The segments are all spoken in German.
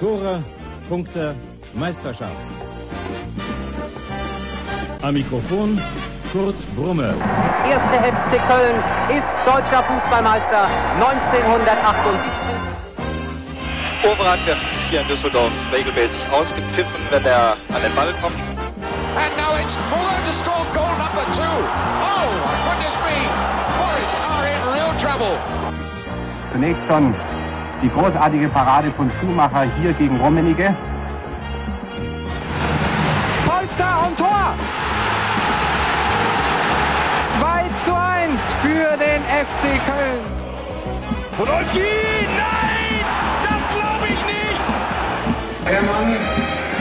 Tore, Punkte, Meisterschaft. Am Mikrofon Kurt Brumme. Erste FC Köln ist deutscher Fußballmeister 1978. Overath wird hier in Düsseldorf regelmäßig ausgepfiffen, wenn er an den Ball kommt. And now it's Muller to score goal number two. Oh, goodness me. Forest are in real trouble. Zunächst schon die großartige Parade von Schumacher hier gegen Rummenigge. Polster und Tor! 2 zu 1 für den FC Köln. Podolski, nein! Das glaube ich nicht! Der Mann,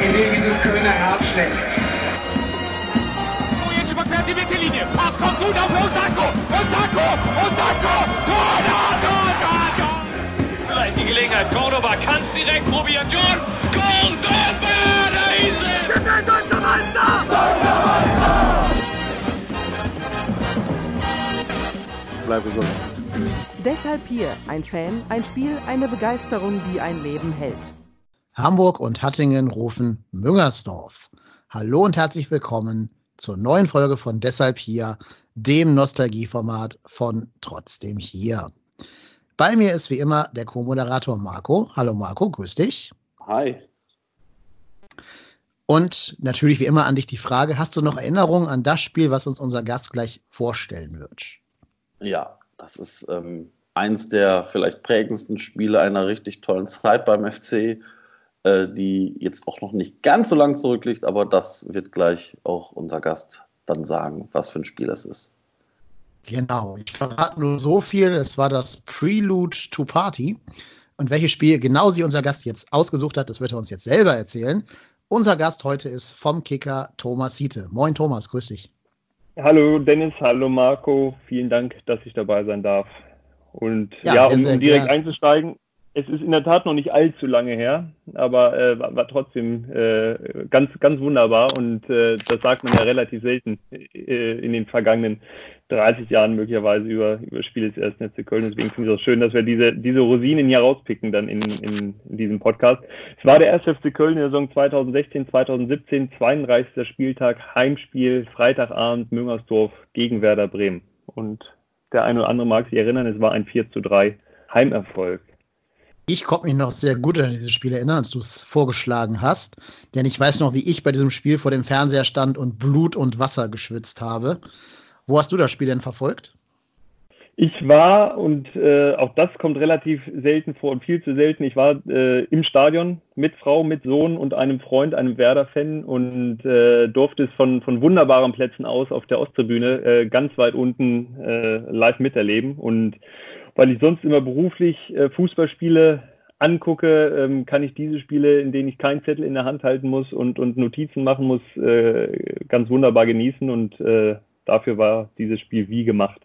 in dem dieses Kölner Herz schlägt. Oh, jetzt überquert die Mittellinie. Pass kommt gut auf Osako. Osako, Osako, Tor, Tor, Tor, Tor, Tor. Die Gelegenheit. Cordoba kann es direkt probieren. John Cordoba, da ist er! Wir sind deutscher Meister! Deutscher Meister! Bleib gesund. Deshalb hier ein Fan, ein Spiel, eine Begeisterung, die ein Leben hält. Hamburg und Hattingen rufen Müngersdorf. Hallo und herzlich willkommen zur neuen Folge von Deshalb hier, dem Nostalgieformat von Trotzdem hier. Bei mir ist wie immer der Co-Moderator Marco. Hallo Marco, grüß dich. Hi. Und natürlich wie immer an dich die Frage, hast du noch Erinnerungen an das Spiel, was uns unser Gast gleich vorstellen wird? Ja, das ist ähm, eins der vielleicht prägendsten Spiele einer richtig tollen Zeit beim FC, äh, die jetzt auch noch nicht ganz so lang zurückliegt, aber das wird gleich auch unser Gast dann sagen, was für ein Spiel es ist. Genau, ich verrate nur so viel, es war das Prelude to Party. Und welches Spiel genau sie unser Gast jetzt ausgesucht hat, das wird er uns jetzt selber erzählen. Unser Gast heute ist vom Kicker Thomas Hiete. Moin Thomas, grüß dich. Hallo Dennis, hallo Marco, vielen Dank, dass ich dabei sein darf. Und Ja, ja, um, direkt gern. einzusteigen, es ist in der Tat noch nicht allzu lange her, aber äh, war, war trotzdem äh, ganz, ganz wunderbar und äh, das sagt man ja relativ selten äh, in den vergangenen 30 Jahren möglicherweise über, über Spiele des ersten FC Köln. Deswegen finde ich es schön, dass wir diese, diese Rosinen hier rauspicken dann in, in, in diesem Podcast. Es war der erste FC Köln in der Saison 2016, 2017, 32. Spieltag, Heimspiel, Freitagabend, Müngersdorf gegen Werder Bremen. Und der eine oder andere mag sich erinnern, es war ein 4 zu 3 Heimerfolg. Ich konnte mich noch sehr gut an dieses Spiel erinnern, als du es vorgeschlagen hast. Denn ich weiß noch, wie ich bei diesem Spiel vor dem Fernseher stand und Blut und Wasser geschwitzt habe. Wo hast du das Spiel denn verfolgt? Ich war, und äh, auch das kommt relativ selten vor und viel zu selten, ich war äh, im Stadion mit Frau, mit Sohn und einem Freund, einem Werder-Fan und äh, durfte es von, von wunderbaren Plätzen aus auf der Osttribüne äh, ganz weit unten äh, live miterleben. Und weil ich sonst immer beruflich äh, Fußballspiele angucke, ähm, kann ich diese Spiele, in denen ich keinen Zettel in der Hand halten muss und, und Notizen machen muss, ganz wunderbar genießen und dafür war dieses Spiel wie gemacht.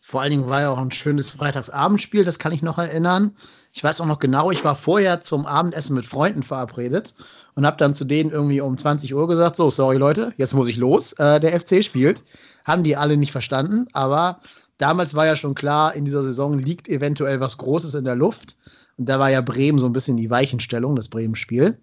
Vor allen Dingen war ja auch ein schönes Freitagsabendspiel, das kann ich noch erinnern. Ich weiß auch noch genau, ich war vorher zum Abendessen mit Freunden verabredet und habe dann zu denen irgendwie um 20 Uhr gesagt, so, sorry Leute, jetzt muss ich los, äh, der FC spielt. Haben die alle nicht verstanden, aber damals war ja schon klar, in dieser Saison liegt eventuell was Großes in der Luft. Und da war ja Bremen so ein bisschen die Weichenstellung, das Bremen-Spiel.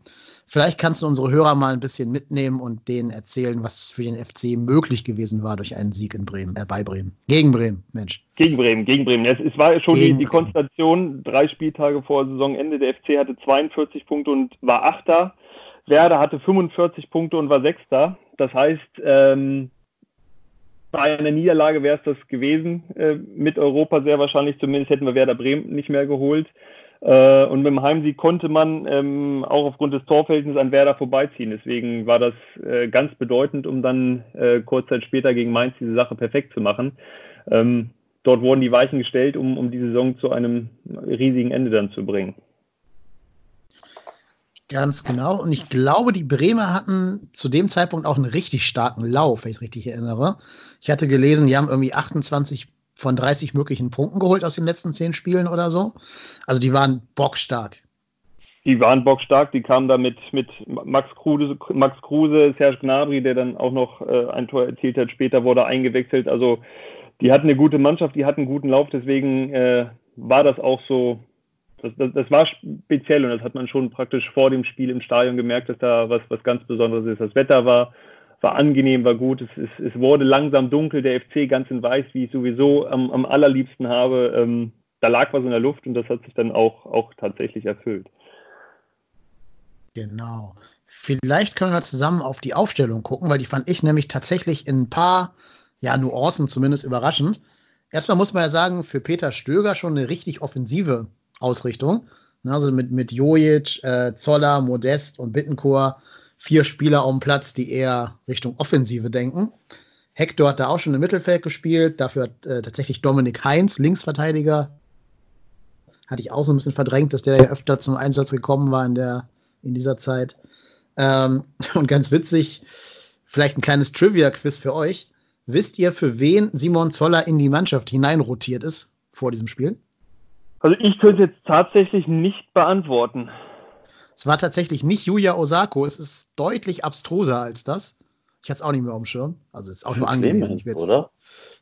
Vielleicht kannst du unsere Hörer mal ein bisschen mitnehmen und denen erzählen, was für den FC möglich gewesen war durch einen Sieg in Bremen, äh, bei Bremen. Gegen Bremen, Mensch. Gegen Bremen, gegen Bremen. Es, es war schon Gegen die, die. Konstellation, drei Spieltage vor Saisonende. Der FC hatte 42 Punkte und war Achter. Werder hatte 45 Punkte und war Sechster. Das heißt, ähm, bei einer Niederlage wäre es das gewesen äh, mit Europa sehr wahrscheinlich. Zumindest hätten wir Werder Bremen nicht mehr geholt. Äh, und mit dem Heimsieg konnte man ähm, auch aufgrund des Torverhältnisses an Werder vorbeiziehen. Deswegen war das äh, ganz bedeutend, um dann äh, kurz Zeit später gegen Mainz diese Sache perfekt zu machen. Ähm, dort wurden die Weichen gestellt, um, um die Saison zu einem riesigen Ende dann zu bringen. Ganz genau. Und ich glaube, die Bremer hatten zu dem Zeitpunkt auch einen richtig starken Lauf, wenn ich es richtig erinnere. Ich hatte gelesen, die haben irgendwie 28 von 30 möglichen Punkten geholt aus den letzten zehn Spielen oder so. Also die waren bockstark. Die waren bockstark, die kamen da mit, mit Max Kruse, Max Kruse, Serge Gnabry, der dann auch noch äh, ein Tor erzielt hat. Später wurde eingewechselt. Also die hatten eine gute Mannschaft, die hatten einen guten Lauf. Deswegen äh, war das auch so das, das, das, war speziell und das hat man schon praktisch vor dem Spiel im Stadion gemerkt, dass da was, was ganz Besonderes ist. Das Wetter war, war angenehm, war gut. Es, es, es wurde langsam dunkel, der FC ganz in weiß, wie ich sowieso am, am allerliebsten habe. Ähm, da lag was in der Luft und das hat sich dann auch, auch tatsächlich erfüllt. Genau. Vielleicht können wir zusammen auf die Aufstellung gucken, weil die fand ich nämlich tatsächlich in ein paar ja, Nuancen zumindest überraschend. Erstmal muss man ja sagen, für Peter Stöger schon eine richtig offensive Ausrichtung. Also mit, mit Jojic, äh, Zoller, Modest und Bittencourt vier Spieler auf dem Platz, die eher Richtung Offensive denken. Hector hat da auch schon im Mittelfeld gespielt. Dafür hat äh, tatsächlich Dominik Heinz, Linksverteidiger, hatte ich auch so ein bisschen verdrängt, dass der ja öfter zum Einsatz gekommen war in, der, in dieser Zeit. Ähm, und ganz witzig, vielleicht ein kleines Trivia-Quiz für euch. Wisst ihr, für wen Simon Zoller in die Mannschaft hineinrotiert ist vor diesem Spiel? Also ich könnte jetzt tatsächlich nicht beantworten. Es war tatsächlich nicht Yuya Osako, es ist deutlich abstruser als das. Ich hatte es auch nicht mehr auf dem Schirm. Also es ist auch nur angelesen. Ich oder?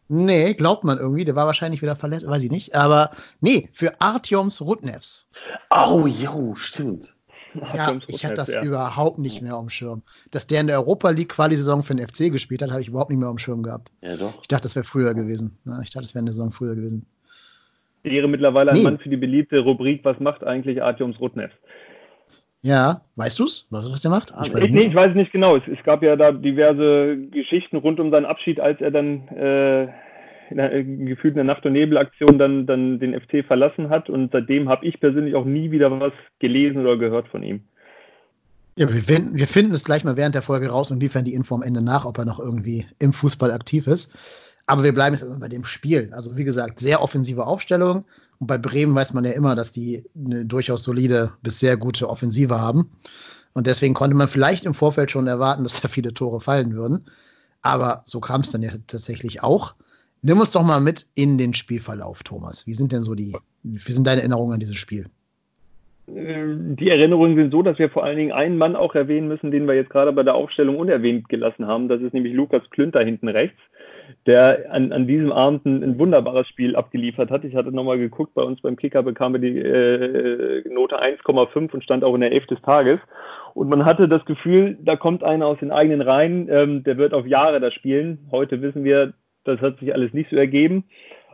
Nee, glaubt man irgendwie. Der war wahrscheinlich wieder verletzt, weiß ich nicht. Aber nee, für Artyoms Rudnevs. Oh, jo, stimmt. Ja, ich hatte das ja. überhaupt nicht mehr auf dem Schirm. Dass der in der Europa League Quali-Saison für den FC gespielt hat, habe ich überhaupt nicht mehr auf dem Schirm gehabt. Ja, doch. Ich dachte, das wäre früher gewesen. ich dachte, das wäre eine Saison früher gewesen. Wäre mittlerweile ein nee. Mann für die beliebte Rubrik, was macht eigentlich Artyoms Rudnevs? Ja, weißt du es, was, was der macht? Ich weiß, nee, ich weiß nicht genau. Es, es, gab ja da diverse Geschichten rund um seinen Abschied, als er dann äh, in einer, gefühlt in der Nacht- und Nebelaktion dann, dann den FC verlassen hat. Und seitdem habe ich persönlich auch nie wieder was gelesen oder gehört von ihm. Ja, wir finden, wir finden es gleich mal während der Folge raus und liefern die Info am Ende nach, ob er noch irgendwie im Fußball aktiv ist. Aber wir bleiben jetzt bei dem Spiel. Also, wie gesagt, sehr offensive Aufstellung. Und bei Bremen weiß man ja immer, dass die eine durchaus solide bis sehr gute Offensive haben. Und deswegen konnte man vielleicht im Vorfeld schon erwarten, dass da viele Tore fallen würden. Aber so kam es dann ja tatsächlich auch. Nimm uns doch mal mit in den Spielverlauf, Thomas. Wie sind denn so die, wie sind deine Erinnerungen an dieses Spiel? Ähm, die Erinnerungen sind so, dass wir vor allen Dingen einen Mann auch erwähnen müssen, den wir jetzt gerade bei der Aufstellung unerwähnt gelassen haben. Das ist nämlich Lukas Klünter hinten rechts, der an, an diesem Abend ein, ein wunderbares Spiel abgeliefert hat. Ich hatte nochmal geguckt, bei uns beim Kicker bekam er die äh, Note 1,5 und stand auch in der Elf des Tages. Und man hatte das Gefühl, da kommt einer aus den eigenen Reihen, ähm, der wird auf Jahre da spielen. Heute wissen wir, das hat sich alles nicht so ergeben.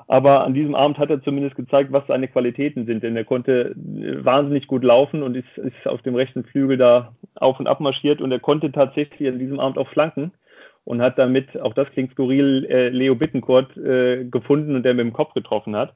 Aber an diesem Abend hat er zumindest gezeigt, was seine Qualitäten sind, denn er konnte äh, wahnsinnig gut laufen und ist, ist auf dem rechten Flügel da auf und ab marschiert und er konnte tatsächlich an diesem Abend auch flanken und hat damit, auch das klingt skurril, äh, Leo Bittencourt äh, gefunden und der mit dem Kopf getroffen hat.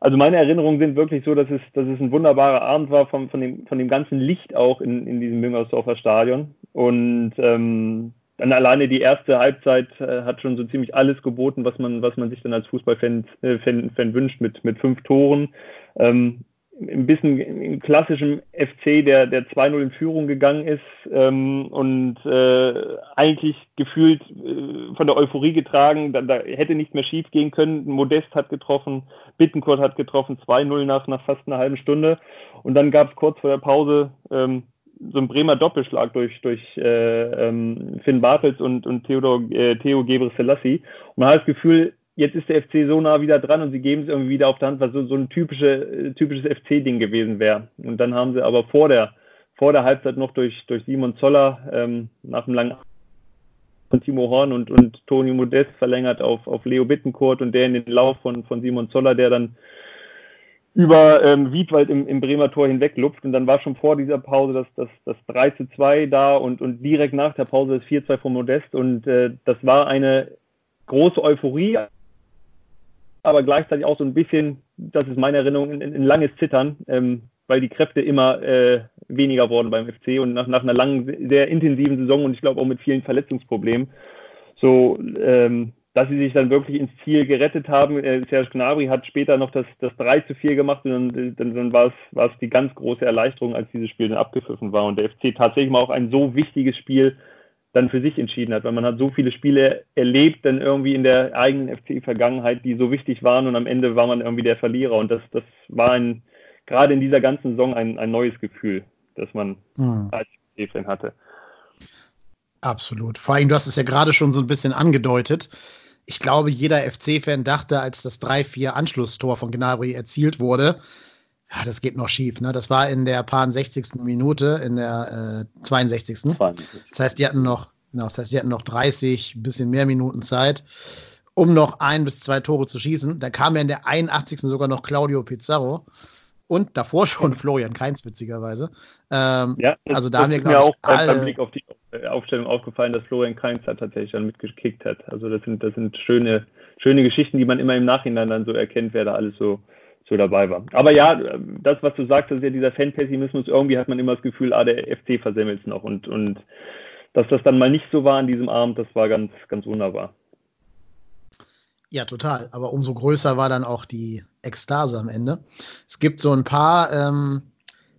Also meine Erinnerungen sind wirklich so, dass es, dass es ein wunderbarer Abend war von, von, dem, von dem ganzen Licht auch in, in diesem Müngersdorfer Stadion. Und ähm, dann alleine die erste Halbzeit äh, hat schon so ziemlich alles geboten, was man, was man sich dann als Fußballfan äh, Fan, Fan wünscht, mit, mit fünf Toren. Ähm, ein bisschen im klassischen FC, der, der 2-0 in Führung gegangen ist ähm, und äh, eigentlich gefühlt äh, von der Euphorie getragen, da, da, hätte nicht mehr schief gehen können. Modest hat getroffen, Bittencourt hat getroffen, 2-0 nach, nach fast einer halben Stunde. Und dann gab es kurz vor der Pause ähm, so ein Bremer Doppelschlag durch, durch äh, ähm, Finn Bartels und, und Theodor, äh, Theo Gebre Selassie. Und man hat das Gefühl, jetzt ist der FC so nah wieder dran und sie geben es irgendwie wieder auf der Hand, was so, so ein typische, äh, typisches FC-Ding gewesen wäre. Und dann haben sie aber vor der, vor der Halbzeit noch durch, durch Simon Zoller ähm, nach einem langen Timo Horn und, und Toni Modest verlängert auf, auf Leo Bittencourt und der in den Lauf von, von Simon Zoller, der dann über ähm, Wiedwald im, im Bremer Tor hinweg lupft. Und dann war schon vor dieser Pause das, das, das 3 zu 2 da und, und direkt nach der Pause das 4 2 von Modest. Und äh, das war eine große Euphorie, aber gleichzeitig auch so ein bisschen, das ist meine Erinnerung, ein, ein langes Zittern, ähm, weil die Kräfte immer äh, weniger wurden beim FC und nach, nach einer langen, sehr intensiven Saison und ich glaube auch mit vielen Verletzungsproblemen. So, ähm, dass sie sich dann wirklich ins Ziel gerettet haben. Äh, Serge Gnabry hat später noch das, das 3 zu 4 gemacht und dann, dann, dann war, es, war es die ganz große Erleichterung, als dieses Spiel dann abgepfiffen war und der FC tatsächlich mal auch ein so wichtiges Spiel dann für sich entschieden hat, weil man hat so viele Spiele erlebt, dann irgendwie in der eigenen FC-Vergangenheit, die so wichtig waren und am Ende war man irgendwie der Verlierer und das, das war ein, gerade in dieser ganzen Saison ein, ein neues Gefühl, das man hm. als FC-Fan hatte. Absolut. Vor allem, du hast es ja gerade schon so ein bisschen angedeutet. Ich glaube, jeder FC-Fan dachte, als das 3-4 Anschlusstor von Gnabry erzielt wurde, Ja, das geht noch schief. Ne? Das war in der paar 60. Minute, in der äh, 62. 62. Das heißt, die hatten noch, genau, das heißt, die hatten noch 30, ein bisschen mehr Minuten Zeit, um noch ein bis zwei Tore zu schießen. Da kam ja in der 81. sogar noch Claudio Pizarro und davor schon Florian Kainz, witzigerweise. Ähm, Ja, das, also da haben wir, mir glaube auch ich, beim, alle. Blick auf die äh, Aufstellung aufgefallen, dass Florian Kainz da tatsächlich dann mitgekickt hat. Also das sind, das sind schöne, schöne Geschichten, die man immer im Nachhinein dann so erkennt, wer da alles so, so dabei war. Aber ja, das, was du sagst, ist ja dieser Fanpessimismus, irgendwie hat man immer das Gefühl, ah, der FC versemmelt es noch. Und, und dass das dann mal nicht so war an diesem Abend, das war ganz, ganz wunderbar. Ja, total. Aber umso größer war dann auch die Ekstase am Ende. Es gibt so ein paar, ähm,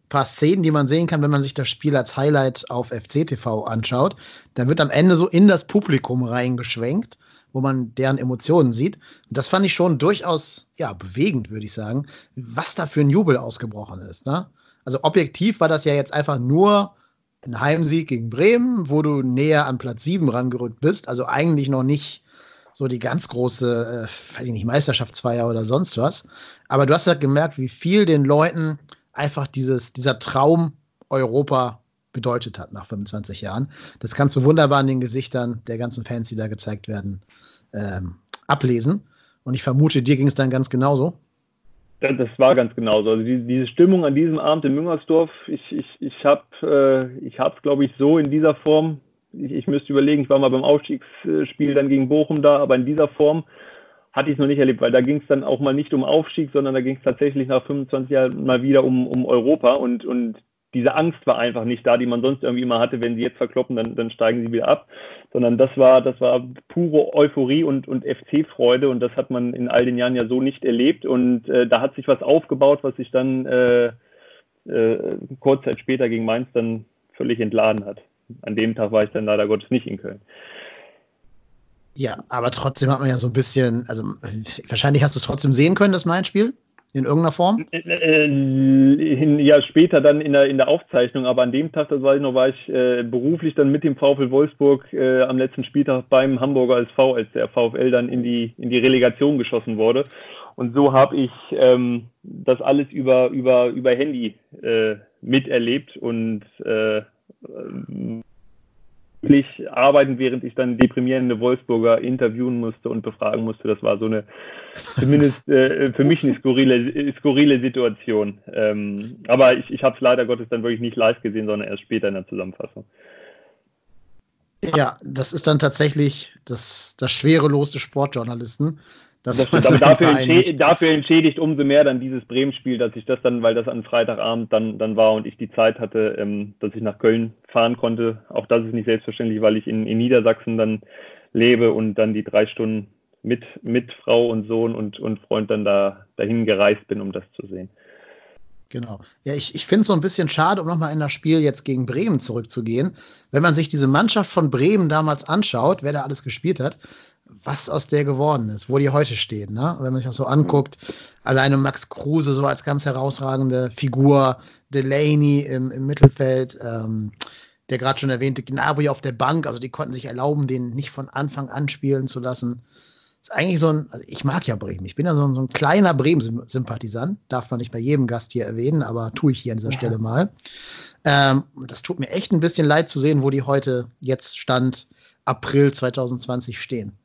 paar Szenen, die man sehen kann, wenn man sich das Spiel als Highlight auf FCTV anschaut. Da wird am Ende so in das Publikum reingeschwenkt, wo man deren Emotionen sieht. Und das fand ich schon durchaus ja, bewegend, würde ich sagen, was da für ein Jubel ausgebrochen ist. Ne? Also objektiv war das ja jetzt einfach nur ein Heimsieg gegen Bremen, wo du näher an Platz 7 rangerückt bist. Also eigentlich noch nicht so die ganz große, äh, weiß ich nicht, Meisterschaftsfeier oder sonst was. Aber du hast halt gemerkt, wie viel den Leuten einfach dieses, dieser Traum Europa bedeutet hat nach 25 Jahren. Das kannst du wunderbar an den Gesichtern der ganzen Fans, die da gezeigt werden, ähm, ablesen. Und ich vermute, dir ging es dann ganz genauso. Das, war ganz genauso. Also die, diese Stimmung an diesem Abend in Müngersdorf, ich, ich, ich habe äh, es, glaube ich, so in dieser Form, ich, ich müsste überlegen, ich war mal beim Aufstiegsspiel dann gegen Bochum da, aber in dieser Form hatte ich es noch nicht erlebt, weil da ging es dann auch mal nicht um Aufstieg, sondern da ging es tatsächlich nach 25 Jahren mal wieder um, um Europa und, und diese Angst war einfach nicht da, die man sonst irgendwie immer hatte, wenn sie jetzt verkloppen, dann, dann steigen sie wieder ab, sondern das war, das war pure Euphorie und, und FC-Freude und das hat man in all den Jahren ja so nicht erlebt und äh, da hat sich was aufgebaut, was sich dann äh, äh, kurz Zeit später gegen Mainz dann völlig entladen hat. An dem Tag war ich dann leider Gottes nicht in Köln. Ja, aber trotzdem hat man ja so ein bisschen, also wahrscheinlich hast du es trotzdem sehen können, das Main-Spiel, in irgendeiner Form. Äh, ja, später dann in der, in der Aufzeichnung, aber an dem Tag, das weiß ich noch, war ich äh, beruflich dann mit dem VfL Wolfsburg äh, am letzten Spieltag beim Hamburger SV, als der VfL dann in die, in die Relegation geschossen wurde. Und so habe ich ähm, das alles über, über, über Handy äh, miterlebt und äh, wirklich arbeiten, während ich dann deprimierende Wolfsburger interviewen musste und befragen musste. Das war so eine, zumindest äh, für mich eine skurrile, skurrile Situation. Ähm, aber ich, ich habe es leider Gottes dann wirklich nicht live gesehen, sondern erst später in der Zusammenfassung. Ja, das ist dann tatsächlich das, das schwere Los des Sportjournalisten. Das das aber dafür, entschädigt, dafür entschädigt umso mehr dann dieses Bremen-Spiel, dass ich das dann, weil das an Freitagabend dann, dann war und ich die Zeit hatte, ähm, dass ich nach Köln fahren konnte. Auch das ist nicht selbstverständlich, weil ich in, in Niedersachsen dann lebe und dann die drei Stunden mit, mit Frau und Sohn und, und Freund dann da dahin gereist bin, um das zu sehen. Genau. Ja, ich, ich finde es so ein bisschen schade, um nochmal in das Spiel jetzt gegen Bremen zurückzugehen. Wenn man sich diese Mannschaft von Bremen damals anschaut, wer da alles gespielt hat, was aus der geworden ist, wo die heute stehen. Ne? Wenn man sich das so anguckt, alleine Max Kruse so als ganz herausragende Figur, Delaney im, im Mittelfeld, ähm, der gerade schon erwähnte Gnabry auf der Bank, also die konnten sich erlauben, den nicht von Anfang an spielen zu lassen. Ist eigentlich so ein, also ich mag ja Bremen, ich bin ja so ein, so ein kleiner Bremen-Sympathisant, darf man nicht bei jedem Gast hier erwähnen, aber tue ich hier an dieser ja. Stelle mal. Ähm, das tut mir echt ein bisschen leid zu sehen, wo die heute jetzt Stand April 2020 stehen.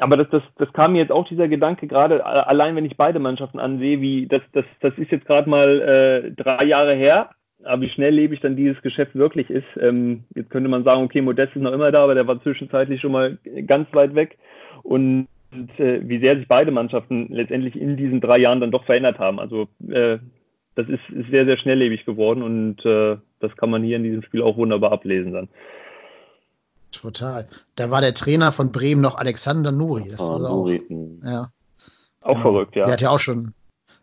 Aber das, das, das kam mir jetzt auch dieser Gedanke, gerade allein wenn ich beide Mannschaften ansehe, wie das, das, das ist jetzt gerade mal äh, drei Jahre her, aber wie schnelllebig dann dieses Geschäft wirklich ist. Ähm, jetzt könnte man sagen, okay, Modest ist noch immer da, aber der war zwischenzeitlich schon mal ganz weit weg. Und äh, wie sehr sich beide Mannschaften letztendlich in diesen drei Jahren dann doch verändert haben. Also äh, das ist, ist, sehr, sehr schnelllebig geworden und äh, das kann man hier in diesem Spiel auch wunderbar ablesen dann. Total. Da war der Trainer von Bremen noch Alexander Nuri. Das ist auch, Nuri. ja. Auch Genau. verrückt, ja. Der hat ja auch schon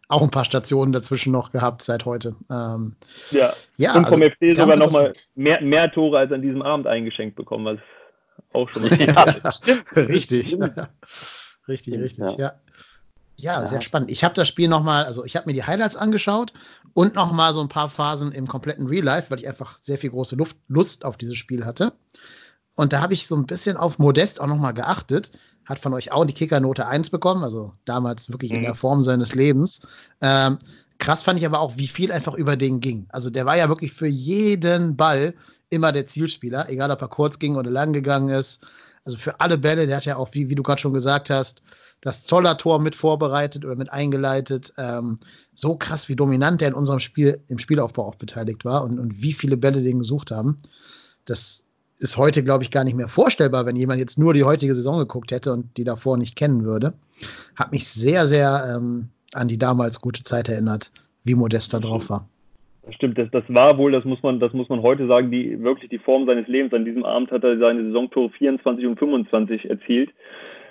auch ein paar Stationen dazwischen noch gehabt seit heute. Ähm, Ja, ja und vom also, FC sogar nochmal mehr, mehr Tore als an diesem Abend eingeschenkt bekommen, was auch schon Ja, richtig. richtig, richtig, Ja. ja. ja. Ja. sehr spannend. Ich habe das Spiel nochmal, also ich habe mir die Highlights angeschaut und nochmal so ein paar Phasen im kompletten Real Life, weil ich einfach sehr viel große Luft, Lust auf dieses Spiel hatte. Und da habe ich so ein bisschen auf Modest auch nochmal geachtet. Hat von euch auch die Kickernote 1 bekommen, also damals wirklich in Mhm. der Form seines Lebens. Ähm, krass fand ich aber auch, wie viel einfach über den ging. Also der war ja wirklich für jeden Ball immer der Zielspieler, egal ob er kurz ging oder lang gegangen ist. Also für alle Bälle, der hat ja auch, wie, wie du gerade schon gesagt hast, das Zoller-Tor mit vorbereitet oder mit eingeleitet. Ähm, so krass, wie dominant der in unserem Spiel, im Spielaufbau auch beteiligt war und, und wie viele Bälle den gesucht haben. Das ist heute, glaube ich, gar nicht mehr vorstellbar, wenn jemand jetzt nur die heutige Saison geguckt hätte und die davor nicht kennen würde. Hat mich sehr, sehr ähm, an die damals gute Zeit erinnert, wie Modest da drauf war. Das stimmt, das, das war wohl, das muss man, das muss man heute sagen, die wirklich die Form seines Lebens. An diesem Abend hat er seine Saisontore 24 und 25 erzielt.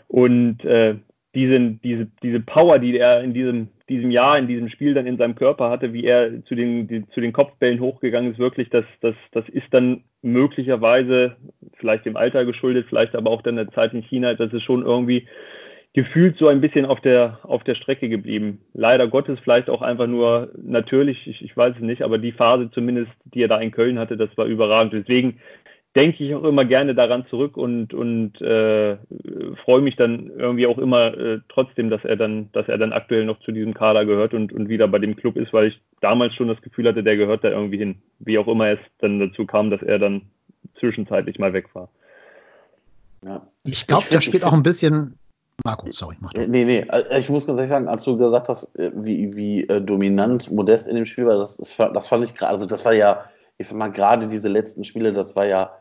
Und äh, diese, diese, diese Power, die er in diesem, diesem Jahr, in diesem Spiel dann in seinem Körper hatte, wie er zu den, die, zu den Kopfbällen hochgegangen ist, wirklich, das, das, das ist dann möglicherweise vielleicht dem Alter geschuldet, vielleicht aber auch dann der Zeit in China, das ist schon irgendwie gefühlt so ein bisschen auf der, auf der Strecke geblieben. Leider Gottes vielleicht auch einfach nur natürlich, ich, ich weiß es nicht, aber die Phase zumindest, die er da in Köln hatte, das war überragend. Deswegen denke ich auch immer gerne daran zurück und, und äh, freue mich dann irgendwie auch immer äh, trotzdem, dass er dann, dass er dann aktuell noch zu diesem Kader gehört und, und wieder bei dem Club ist, weil ich damals schon das Gefühl hatte, der gehört da irgendwie hin. Wie auch immer es dann dazu kam, dass er dann zwischenzeitlich mal weg war. Ja. Ich glaube, da spielt auch ein bisschen Marco, sorry, mach doch. Nee, nee, äh, ich muss ganz ehrlich sagen, als du gesagt hast, äh, wie, wie äh, dominant Modest in dem Spiel war, das, das, das fand ich gerade, also das war ja, ich sag mal, gerade diese letzten Spiele, das war ja,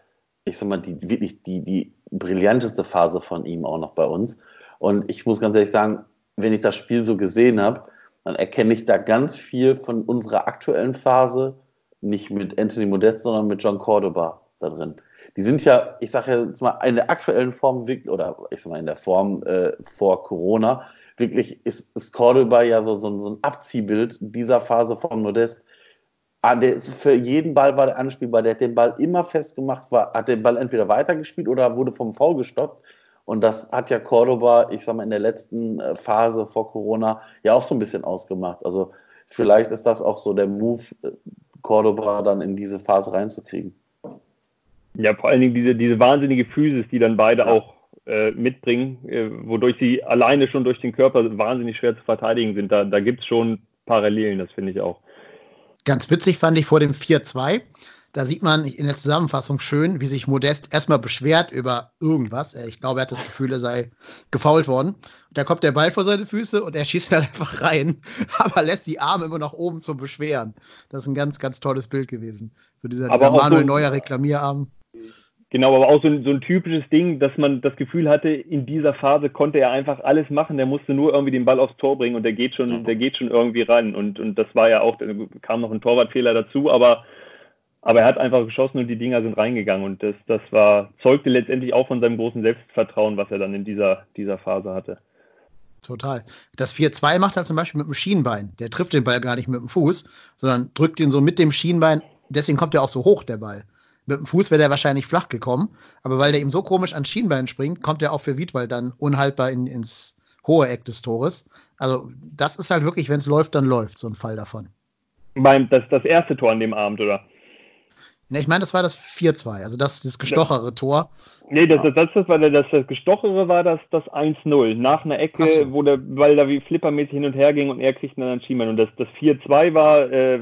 ich sag mal, die, wirklich die, die brillanteste Phase von ihm auch noch bei uns. Und ich muss ganz ehrlich sagen, wenn ich das Spiel so gesehen habe, dann erkenne ich da ganz viel von unserer aktuellen Phase, nicht mit Anthony Modest, sondern mit John Cordoba da drin die sind ja, ich sage jetzt mal, in der aktuellen Form, oder ich sag mal, in der Form äh, vor Corona, wirklich ist, ist Cordoba ja so, so, so ein Abziehbild dieser Phase von Modest. Ah, für jeden Ball war der anspielbar, der hat den Ball immer festgemacht, war, hat den Ball entweder weitergespielt oder wurde vom V gestoppt. Und das hat ja Cordoba, ich sag mal, in der letzten äh, Phase vor Corona ja auch so ein bisschen ausgemacht. Also vielleicht ist das auch so der Move, äh, Cordoba dann in diese Phase reinzukriegen. Ja, vor allen Dingen diese, diese wahnsinnige Physis, die dann beide ja. auch äh, mitbringen, äh, wodurch sie alleine schon durch den Körper wahnsinnig schwer zu verteidigen sind. Da, da gibt es schon Parallelen, das finde ich auch. Ganz witzig fand ich vor dem 4-2. Da sieht man in der Zusammenfassung schön, wie sich Modest erstmal beschwert über irgendwas. Äh, ich glaube, er hat das Gefühl, er sei gefault worden. Und da kommt der Ball vor seine Füße und er schießt halt einfach rein, aber lässt die Arme immer nach oben zum Beschweren. Das ist ein ganz, ganz tolles Bild gewesen. So dieser, dieser Manuel so, Neuer Reklamierarm. Genau, aber auch so ein, so ein typisches Ding, dass man das Gefühl hatte, in dieser Phase konnte er einfach alles machen. Der musste nur irgendwie den Ball aufs Tor bringen und der geht schon, mhm. der geht schon irgendwie ran. Und, und das war ja auch, da kam noch ein Torwartfehler dazu, aber, aber er hat einfach geschossen und die Dinger sind reingegangen. Und das, das war, zeugte letztendlich auch von seinem großen Selbstvertrauen, was er dann in dieser, dieser Phase hatte. Total. Das 4-2 macht er zum Beispiel mit dem Schienbein. Der trifft den Ball gar nicht mit dem Fuß, sondern drückt ihn so mit dem Schienbein. Deswegen kommt er auch so hoch, der Ball. Mit dem Fuß wäre der wahrscheinlich flach gekommen, aber weil der ihm so komisch ans Schienbein springt, kommt er auch für Wiedwald dann unhaltbar in, ins hohe Eck des Tores. Also, das ist halt wirklich, wenn es läuft, dann läuft, so ein Fall davon. Beim, das, das erste Tor an dem Abend, oder? Ne, ich meine, das war das 4-2, also das, das gestochere Tor. Nee, das, das, das, war das, das gestochere war das, das 1-0. Nach einer Ecke, so. wo der, weil da wie flippermäßig hin und her ging und er kriegt dann einen Schiemann. Und das, das 4-2 war äh,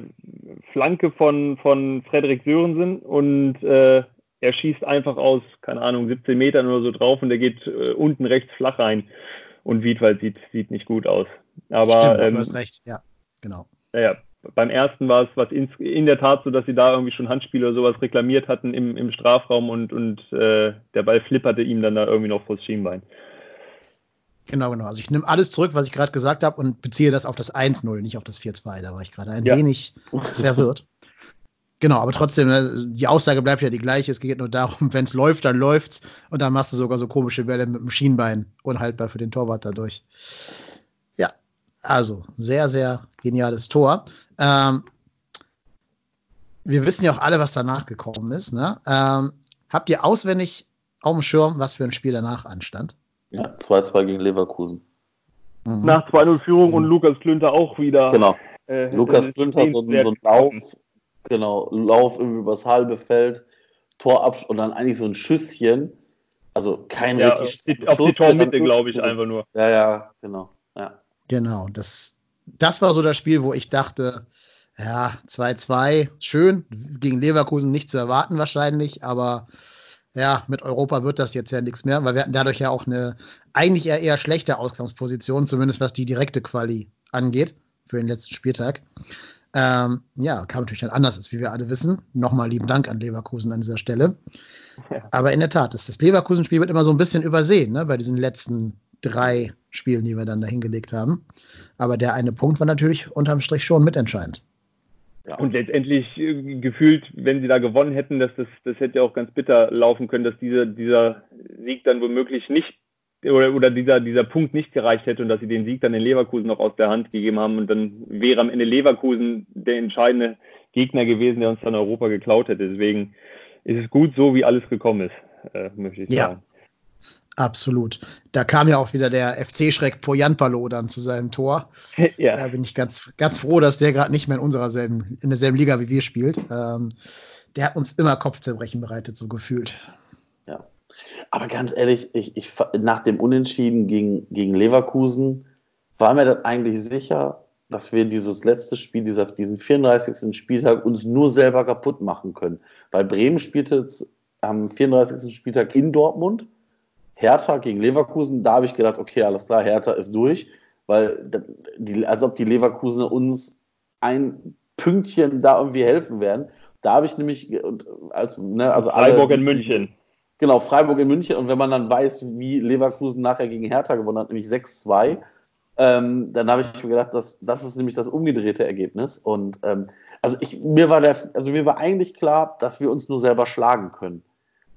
Flanke von, von Frederik Sörensen und äh, er schießt einfach aus, keine Ahnung, 17 Metern oder so drauf und der geht äh, unten rechts flach rein. Und Wiedwald sieht, sieht nicht gut aus. Aber, Stimmt, ähm, du hast recht, ja, genau. Ja, beim ersten war es was in, in, der Tat so, dass sie da irgendwie schon Handspiele oder sowas reklamiert hatten im, im Strafraum und, und äh, der Ball flipperte ihm dann da irgendwie noch vors Schienbein. Genau, genau. Also ich nehme alles zurück, was ich gerade gesagt habe und beziehe das auf das 1-0, nicht auf das 4-2. Da war ich gerade ein ja. wenig verwirrt. Genau, aber trotzdem, ne, die Aussage bleibt ja die gleiche. Es geht nur darum, wenn es läuft, dann läuft's. Und dann machst du sogar so komische Bälle mit dem Schienbein unhaltbar für den Torwart dadurch. Ja, also sehr, sehr geniales Tor. Ähm, wir wissen ja auch alle, was danach gekommen ist. Ne? Ähm, habt ihr auswendig auf dem Schirm, was für ein Spiel danach anstand? Ja, 2-2 gegen Leverkusen. Mhm. Nach 2-0 Führung und Lukas Klünter auch wieder. Genau. Äh, Lukas Klünter so, so ein Lauf, genau, Lauf übers halbe Feld, Torabsch und dann eigentlich so ein Schüsschen. Also kein ja, richtig Auf die, auf die Tormitte, glaube ich, einfach nur. Ja, ja, genau. Ja. Genau, das das war so das Spiel, wo ich dachte, ja, 2-2, schön, gegen Leverkusen nicht zu erwarten wahrscheinlich, aber ja, mit Europa wird das jetzt ja nichts mehr, weil wir hatten dadurch ja auch eine eigentlich eher, eher schlechte Ausgangsposition, zumindest was die direkte Quali angeht für den letzten Spieltag. Ähm, ja, kam natürlich dann anders, als wie wir alle wissen. Nochmal lieben Dank an Leverkusen an dieser Stelle. Ja. Aber in der Tat, das, das Leverkusen-Spiel wird immer so ein bisschen übersehen, ne, bei diesen letzten drei Spielen, die wir dann da hingelegt haben. Aber der eine Punkt war natürlich unterm Strich schon mitentscheidend. Ja. Und letztendlich äh, gefühlt, wenn sie da gewonnen hätten, dass das, das hätte auch ganz bitter laufen können, dass dieser, dieser Sieg dann womöglich nicht oder, oder dieser, dieser Punkt nicht gereicht hätte und dass sie den Sieg dann in Leverkusen noch aus der Hand gegeben haben und dann wäre am Ende Leverkusen der entscheidende Gegner gewesen, der uns dann Europa geklaut hätte. Deswegen ist es gut so, wie alles gekommen ist, äh, möchte ich sagen. Absolut. Da kam ja auch wieder der FC-Schreck Poyanpalo dann zu seinem Tor. ja. Da bin ich ganz, ganz froh, dass der gerade nicht mehr in unserer selben, in derselben Liga wie wir spielt. Ähm, der hat uns immer Kopfzerbrechen bereitet, so gefühlt. Ja. Aber ganz ehrlich, ich, ich, nach dem Unentschieden gegen, gegen Leverkusen war mir dann eigentlich sicher, dass wir dieses letzte Spiel, dieser, diesen 34. Spieltag uns nur selber kaputt machen können. Weil Bremen spielte jetzt am 34. Spieltag in Dortmund Hertha gegen Leverkusen, da habe ich gedacht, okay, alles klar, Hertha ist durch, weil die, als ob die Leverkusener uns ein Pünktchen da irgendwie helfen werden. Da habe ich nämlich, als, ne, also Freiburg alle, in München. Genau, Freiburg in München. Und wenn man dann weiß, wie Leverkusen nachher gegen Hertha gewonnen hat, nämlich 6-2, ähm, dann habe ich mir gedacht, das, das ist nämlich das umgedrehte Ergebnis. Und ähm, also ich, mir war der, also mir war eigentlich klar, dass wir uns nur selber schlagen können.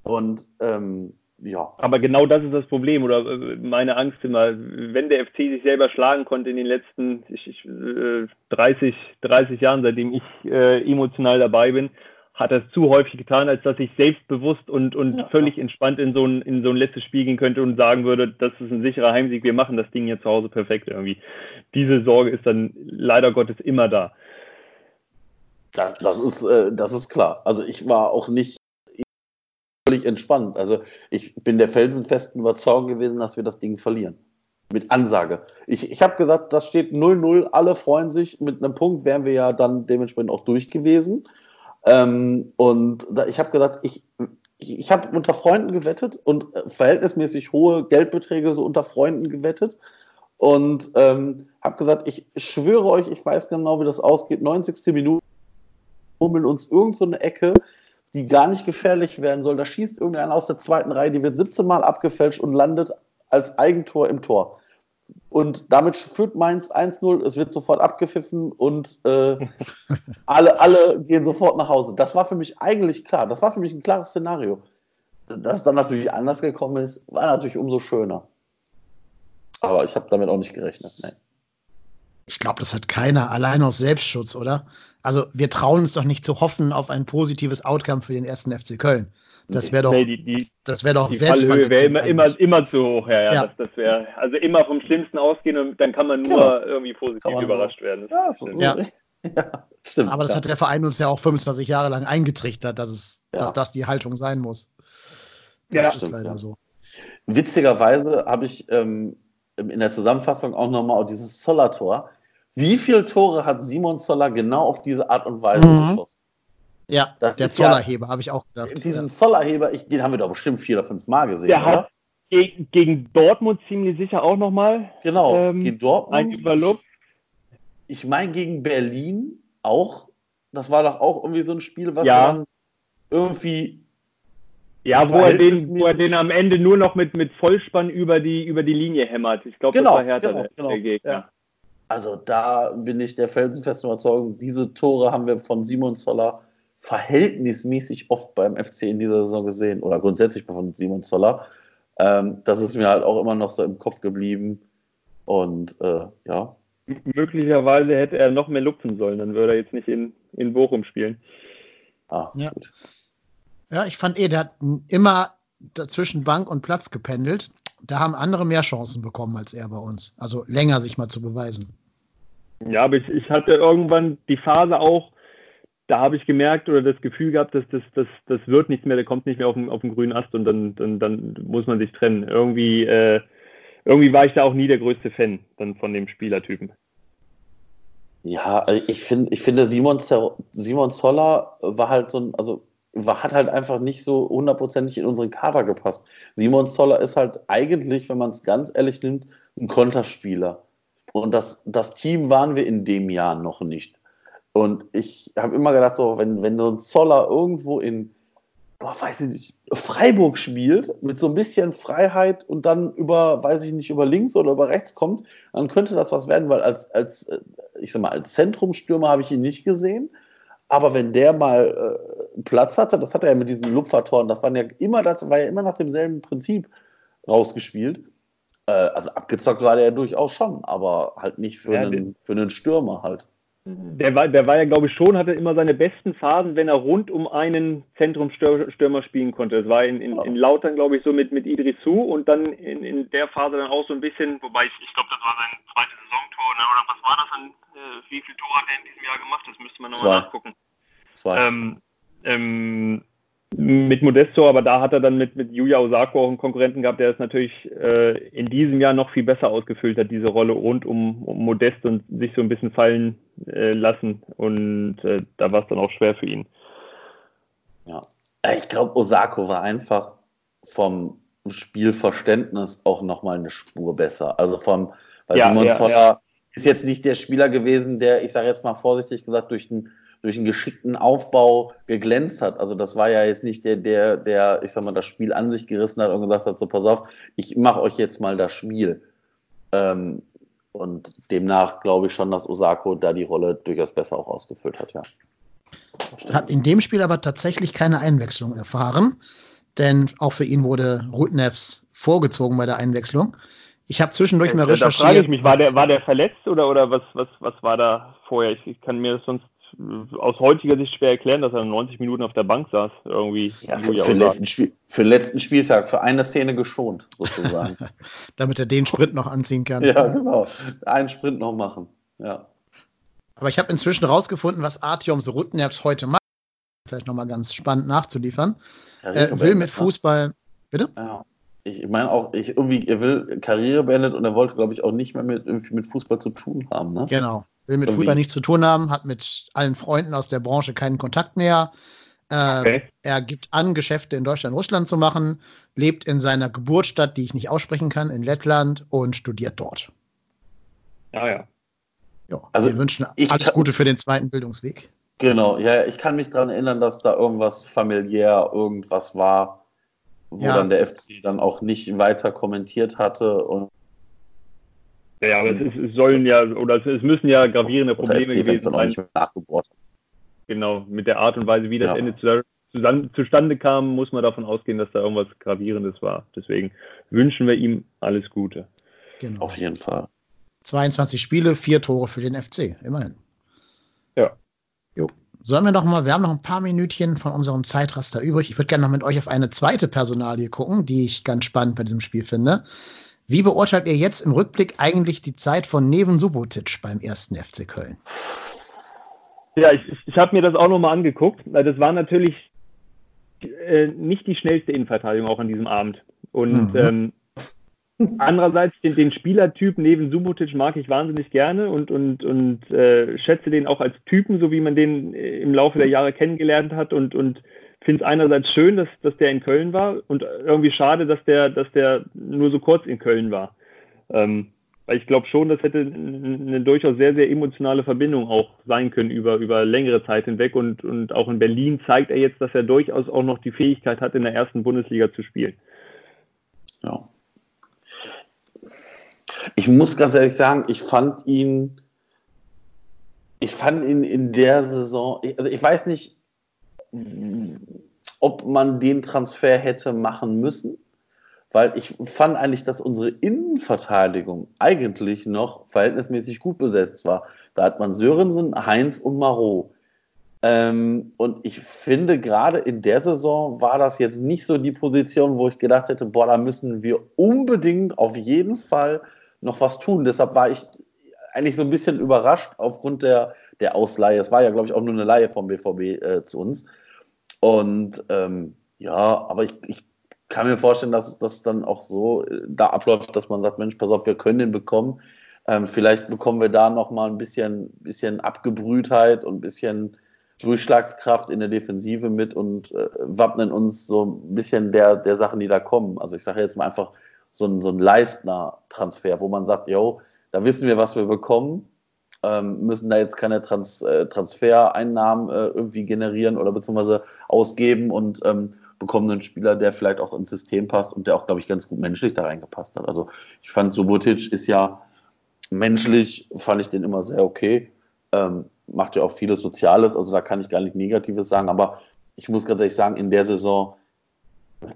Und ähm, ja. Aber genau das ist das Problem oder äh, meine Angst immer, wenn der FC sich selber schlagen konnte in den letzten ich, ich, 30, äh, 30 Jahren, seitdem ich äh, emotional dabei bin, hat er es zu häufig getan, als dass ich selbstbewusst und, und ja. völlig entspannt in so, ein, in so ein letztes Spiel gehen könnte und sagen würde, das ist ein sicherer Heimsieg, wir machen das Ding hier zu Hause perfekt irgendwie. Diese Sorge ist dann leider Gottes immer da. Das, das, ist, äh, das ist klar. Also ich war auch nicht völlig entspannt. Also ich bin der felsenfesten Überzeugung gewesen, dass wir das Ding verlieren. Mit Ansage. Ich, ich habe gesagt, das steht 0-0, alle freuen sich. Mit einem Punkt wären wir ja dann dementsprechend auch durch gewesen. Ähm, und da, ich habe gesagt, ich, ich, ich habe unter Freunden gewettet und äh, verhältnismäßig hohe Geldbeträge so unter Freunden gewettet. Und ähm, habe gesagt, ich schwöre euch, ich weiß genau, wie das ausgeht. 90. Minute murmeln uns irgend so eine Ecke die gar nicht gefährlich werden soll. Da schießt irgendeiner aus der zweiten Reihe, die wird 17 Mal abgefälscht und landet als Eigentor im Tor. Und damit führt Mainz 1-0, es wird sofort abgepfiffen und äh, alle, alle gehen sofort nach Hause. Das war für mich eigentlich klar. Das war für mich ein klares Szenario. Dass es dann natürlich anders gekommen ist, war natürlich umso schöner. Aber ich habe damit auch nicht gerechnet. Nee. Ich glaube, das hat keiner, allein aus Selbstschutz, oder? Also wir trauen uns doch nicht zu hoffen auf ein positives Outcome für den ersten FC Köln. Das wäre doch, die, die, das wäre doch die Fallhöhe wäre immer, immer, immer zu hoch. Ja, ja, ja. Das, das wäre also immer vom Schlimmsten ausgehen und dann kann man nur genau. irgendwie positiv überrascht nur. werden. Ja, so, ja. ja, stimmt. Aber das hat der Verein uns ja auch 25 Jahre lang eingetrichtert, dass es, dass das die Haltung sein muss. Das ja, ist stimmt, leider so. Witzigerweise habe ich ähm, in der Zusammenfassung auch nochmal dieses Zoller-Tor wie viele Tore hat Simon Zoller genau auf diese Art und Weise mhm. geschossen? Ja, das der Zollerheber, ja, habe ich auch gedacht. Diesen ja. Zollerheber, ich, den haben wir doch bestimmt vier oder fünf Mal gesehen, der oder? Hat gegen, gegen Dortmund ziemlich sicher auch nochmal. Genau, ähm, gegen Dortmund. Ein Überlob. Ich meine, gegen Berlin auch. Das war doch auch irgendwie so ein Spiel, was ja. man irgendwie ja, wo er, den, wo er den am Ende nur noch mit, mit Vollspann über die, über die Linie hämmert. Ich glaube, genau, das war härter genau, der, genau. der Gegner. Ja. Also da bin ich der felsenfesten Überzeugung, diese Tore haben wir von Simon Zoller verhältnismäßig oft beim FC in dieser Saison gesehen oder grundsätzlich von Simon Zoller. Ähm, das ist mir halt auch immer noch so im Kopf geblieben. Und äh, ja. Möglicherweise hätte er noch mehr lupfen sollen, dann würde er jetzt nicht in, in Bochum spielen. Ah, ja. Gut. Ja, ich fand eh, der hat immer zwischen Bank und Platz gependelt da haben andere mehr Chancen bekommen als er bei uns. Also länger sich mal zu beweisen. Ja, aber ich, ich hatte irgendwann die Phase auch, da habe ich gemerkt oder das Gefühl gehabt, dass das, das, das wird nichts mehr, der kommt nicht mehr auf den, auf den grünen Ast und dann, dann, dann muss man sich trennen. Irgendwie, äh, irgendwie war ich da auch nie der größte Fan dann von dem Spielertypen. Ja, ich, find, ich finde, Simon, Simon Zoller war halt so ein, also hat halt einfach nicht so hundertprozentig in unseren Kader gepasst. Simon Zoller ist halt eigentlich, wenn man es ganz ehrlich nimmt, ein Konterspieler. Und das, das Team waren wir in dem Jahr noch nicht. Und ich habe immer gedacht, so, wenn, wenn so ein Zoller irgendwo in, boah, weiß ich nicht, Freiburg spielt, mit so ein bisschen Freiheit und dann über, weiß ich nicht, über links oder über rechts kommt, dann könnte das was werden, weil als, als äh, ich sag mal, als Zentrumstürmer habe ich ihn nicht gesehen. Aber wenn der mal äh, Platz hatte, das hat er ja mit diesen Lupfertoren, das, waren ja immer, das war ja immer nach demselben Prinzip rausgespielt. Äh, also abgezockt war der ja durchaus schon, aber halt nicht für, Ja, einen, für einen Stürmer halt. Der war, der war ja, glaube ich, schon, hatte immer seine besten Phasen, wenn er rund um einen Zentrumstürmer spielen konnte. Es war in, in, in Lautern, glaube ich, so mit, mit Idrisu und dann in, in der Phase dann auch so ein bisschen, wobei ich, ich glaube, das war sein zweites Saisontor, ne? oder was war das dann? Äh, wie viele Tore hat er in diesem Jahr gemacht? Das müsste man nochmal nachgucken. Zwei. Ähm, ähm, mit Modesto, aber da hat er dann mit, mit Yuya Osako auch einen Konkurrenten gehabt, der es natürlich äh, in diesem Jahr noch viel besser ausgefüllt hat, diese Rolle rund um, um Modest und sich so ein bisschen fallen äh, lassen. Und äh, da war es dann auch schwer für ihn. Ja. Ich glaube, Osako war einfach vom Spielverständnis auch nochmal eine Spur besser. Also vom, weil Ja, Simon ja, Zoller ja. Ist jetzt nicht der Spieler gewesen, der, ich sage jetzt mal vorsichtig gesagt, durch einen, durch einen geschickten Aufbau geglänzt hat. Also das war ja jetzt nicht der, der, der, ich sag mal, das Spiel an sich gerissen hat und gesagt hat, so pass auf, ich mache euch jetzt mal das Spiel. Ähm, und demnach glaube ich schon, dass Osako da die Rolle durchaus besser auch ausgefüllt hat, ja. Hat in dem Spiel aber tatsächlich keine Einwechslung erfahren, denn auch für ihn wurde Rudnevs vorgezogen bei der Einwechslung. Ich habe zwischendurch mal Äh, da recherchiert. frage ich mich, war der, war der verletzt oder, oder was, was, was war da vorher? Ich, ich kann mir das sonst äh, aus heutiger Sicht schwer erklären, dass er 90 Minuten auf der Bank saß. Irgendwie. Ja, für, für, letzten Spiel, für den letzten Spieltag, für eine Szene geschont, sozusagen. damit er den Sprint noch anziehen kann. ja, genau. Einen Sprint noch machen. Ja. Aber ich habe inzwischen rausgefunden, was Artyoms Rudnevs heute macht. Vielleicht nochmal ganz spannend nachzuliefern. Karriere Er will mit ne? Fußball. Bitte? Ja. Ich meine auch, ich, irgendwie, er will Karriere beendet und er wollte, glaube ich, auch nicht mehr mit, irgendwie mit Fußball zu tun haben. Ne? Genau. Will mit Irgendwie. Fußball nichts zu tun haben, hat mit allen Freunden aus der Branche keinen Kontakt mehr. Äh, Okay. Er gibt an, Geschäfte in Deutschland, Russland zu machen, lebt in seiner Geburtsstadt, die ich nicht aussprechen kann, in Lettland und studiert dort. Ja, ja. Ja, Also, wir wünschen ich alles Gute für den zweiten Bildungsweg. Genau, ja, ich kann mich daran erinnern, dass da irgendwas familiär, irgendwas war, wo Ja. dann der FC dann auch nicht weiter kommentiert hatte und Ja, aber es, ist, es sollen ja, oder es, müssen ja gravierende Probleme FC-Fans gewesen sein. Genau, mit der Art und Weise, wie das Ja. Ende zu, zusammen, zustande kam, muss man davon ausgehen, dass da irgendwas Gravierendes war. Deswegen wünschen wir ihm alles Gute. Genau. Auf jeden Fall. 22 Spiele, vier Tore für den FC, immerhin. Ja. Jo. Sollen wir noch mal, wir haben noch ein paar Minütchen von unserem Zeitraster übrig. Ich würde gerne noch mit euch auf eine zweite Personalie gucken, die ich ganz spannend bei diesem Spiel finde. Wie beurteilt ihr jetzt im Rückblick eigentlich die Zeit von Neven Subotic beim ersten FC Köln? Ja, ich, ich, habe mir das auch nochmal angeguckt. weil Das war natürlich äh, nicht die schnellste Innenverteidigung auch an diesem Abend. Und Mhm. ähm, andererseits den, den Spielertyp neben Subotic mag ich wahnsinnig gerne und, und, und äh, schätze den auch als Typen, so wie man den äh, im Laufe der Jahre kennengelernt hat und, und finde es einerseits schön, dass, dass der in Köln war und irgendwie schade, dass der, dass der nur so kurz in Köln war. Ähm, weil ich glaube schon, das hätte eine durchaus sehr, sehr emotionale Verbindung auch sein können über, über längere Zeit hinweg. Und, und auch in Berlin zeigt er jetzt, dass er durchaus auch noch die Fähigkeit hat, in der ersten Bundesliga zu spielen. Ja. Ich muss ganz ehrlich sagen, ich fand ihn, ich fand ihn in der Saison, also ich weiß nicht, ob man den Transfer hätte machen müssen, weil ich fand eigentlich, dass unsere Innenverteidigung eigentlich noch verhältnismäßig gut besetzt war. Da hat man Sörensen, Heinz und Marot. Ähm, und ich finde, gerade in der Saison war das jetzt nicht so die Position, wo ich gedacht hätte, boah, da müssen wir unbedingt auf jeden Fall noch was tun. Deshalb war ich eigentlich so ein bisschen überrascht aufgrund der, der Ausleihe. Es war ja, glaube ich, auch nur eine Leihe vom BVB äh, zu uns. Und ähm, ja, aber ich, ich kann mir vorstellen, dass das dann auch so äh, da abläuft, dass man sagt, Mensch, pass auf, wir können den bekommen. Ähm, vielleicht bekommen wir da nochmal ein bisschen, bisschen Abgebrühtheit und ein bisschen Durchschlagskraft in der Defensive mit und äh, wappnen uns so ein bisschen der, der Sachen, die da kommen. Also ich sage jetzt mal einfach so ein, so ein Leistner-Transfer, wo man sagt, yo, da wissen wir, was wir bekommen, ähm, müssen da jetzt keine Trans äh, Transfereinnahmen äh, irgendwie generieren oder beziehungsweise ausgeben und ähm, bekommen einen Spieler, der vielleicht auch ins System passt und der auch, glaube ich, ganz gut menschlich da reingepasst hat. Also ich fand, Subotic ist ja menschlich, fand ich den immer sehr okay. Ähm, macht ja auch vieles Soziales, also da kann ich gar nicht Negatives sagen, aber ich muss ganz ehrlich sagen, in der Saison,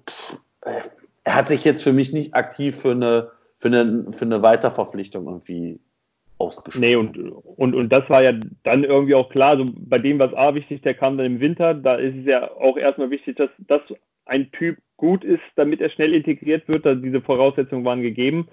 pff, äh, er hat sich jetzt für mich nicht aktiv für eine, für eine, für eine Weiterverpflichtung irgendwie ausgesprochen. Nee, und, und, und das war ja dann irgendwie auch klar, so bei dem, was A wichtig, der kam dann im Winter, da ist es ja auch erstmal wichtig, dass, dass ein Typ gut ist, damit er schnell integriert wird, da diese Voraussetzungen waren gegeben.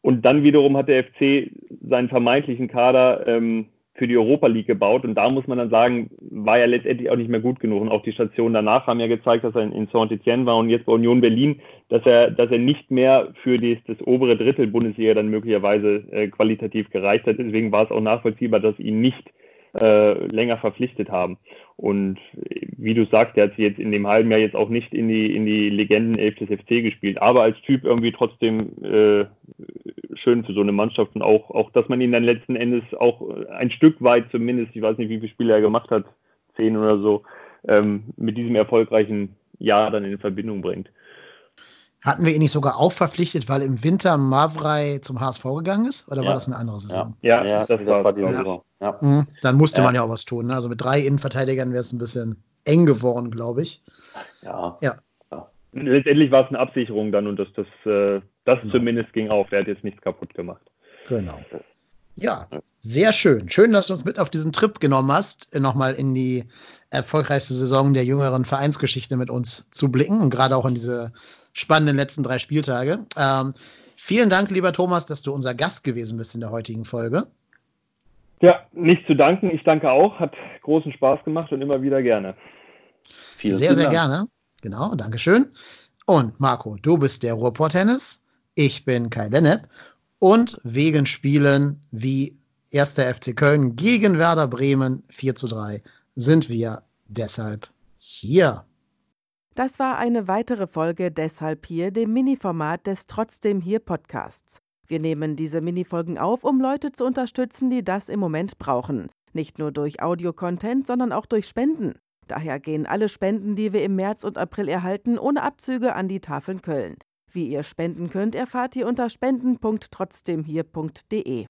Und dann wiederum hat der FC seinen vermeintlichen Kader ähm, für die Europa League gebaut. Und da muss man dann sagen, war ja letztendlich auch nicht mehr gut genug. Und auch die Stationen danach haben ja gezeigt, dass er in Saint-Etienne war und jetzt bei Union Berlin, dass er, dass er nicht mehr für das, das obere Drittel Bundesliga dann möglicherweise äh, qualitativ gereicht hat. Deswegen war es auch nachvollziehbar, dass ihn nicht äh, länger verpflichtet haben. Und wie du sagst, der hat sich jetzt in dem halben Jahr jetzt auch nicht in die, in die Legenden-Elf des FC gespielt, aber als Typ irgendwie trotzdem äh, schön für so eine Mannschaft und auch, auch, dass man ihn dann letzten Endes auch ein Stück weit zumindest, ich weiß nicht, wie viele Spiele er gemacht hat, zehn oder so, ähm, mit diesem erfolgreichen Jahr dann in Verbindung bringt. Hatten wir ihn nicht sogar auch verpflichtet, weil im Winter Mavrei zum HSV gegangen ist? Oder ja. war das eine andere Saison? Ja, ja, ja das, das, war die ja. Saison. Mhm. Dann musste man ja auch was tun. Ne? Also mit drei Innenverteidigern wäre es ein bisschen eng geworden, glaube ich. Ja. ja. Letztendlich war es eine Absicherung dann und das, das, äh, das genau. zumindest ging auf. Der hat jetzt nichts kaputt gemacht. Genau. Ja, sehr schön. Schön, dass du uns mit auf diesen Trip genommen hast, nochmal in die erfolgreichste Saison der jüngeren Vereinsgeschichte mit uns zu blicken und gerade auch in diese spannenden letzten drei Spieltage. Ähm, vielen Dank, lieber Thomas, dass du unser Gast gewesen bist in der heutigen Folge. Ja, nicht zu danken. Ich danke auch. Hat großen Spaß gemacht und immer wieder gerne. Vielen, sehr, vielen sehr gerne. Genau, Dankeschön. Und Marco, du bist der Ruhrport-Tennis. Ich bin Kai Lennep. Und wegen Spielen wie 1. FC Köln gegen Werder Bremen 4 zu 3 sind wir deshalb hier. Das war eine weitere Folge Deshalb hier, dem Mini-Format des Trotzdem hier Podcasts. Wir nehmen diese Minifolgen auf, um Leute zu unterstützen, die das im Moment brauchen. Nicht nur durch Audio-Content, sondern auch durch Spenden. Daher gehen alle Spenden, die wir im März und April erhalten, ohne Abzüge an die Tafeln Köln. Wie ihr spenden könnt, erfahrt ihr unter spenden.trotzdemhier.de.